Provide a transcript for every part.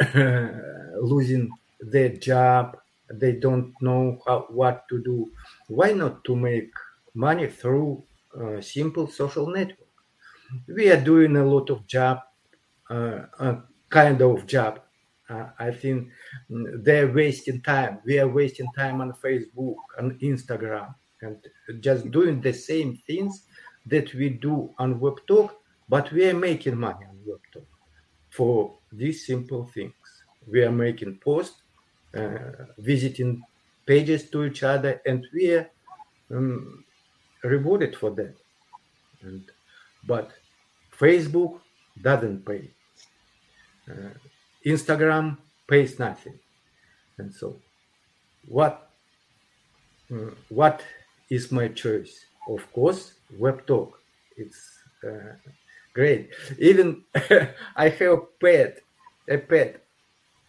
losing their job, they don't know how, what to do. Why not to make money through uh, simple social network? We are doing a lot of job, uh, kind of job. Uh, I think mm, they're wasting time. We are wasting time on Facebook, and Instagram, and just doing the same things that we do on WebTalk, but we are making money for these simple things. We are making posts, uh, visiting pages to each other, and we are um, rewarded for that. And, but Facebook doesn't pay. Uh, Instagram pays nothing. And so, what uh, what is my choice? Of course, WebTalk. It's uh, great. Even I have a pet, a pet.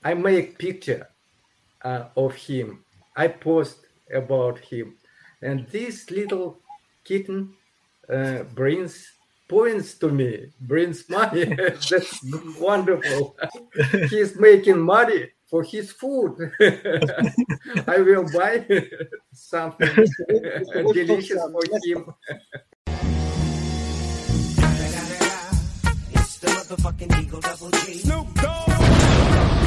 I make picture uh, of him. I post about him, and this little kitten uh, brings points to me, brings money. That's wonderful. He's making money for his food. I will buy something delicious for him. Motherfucking Eagle Double G. Snoop Dogg.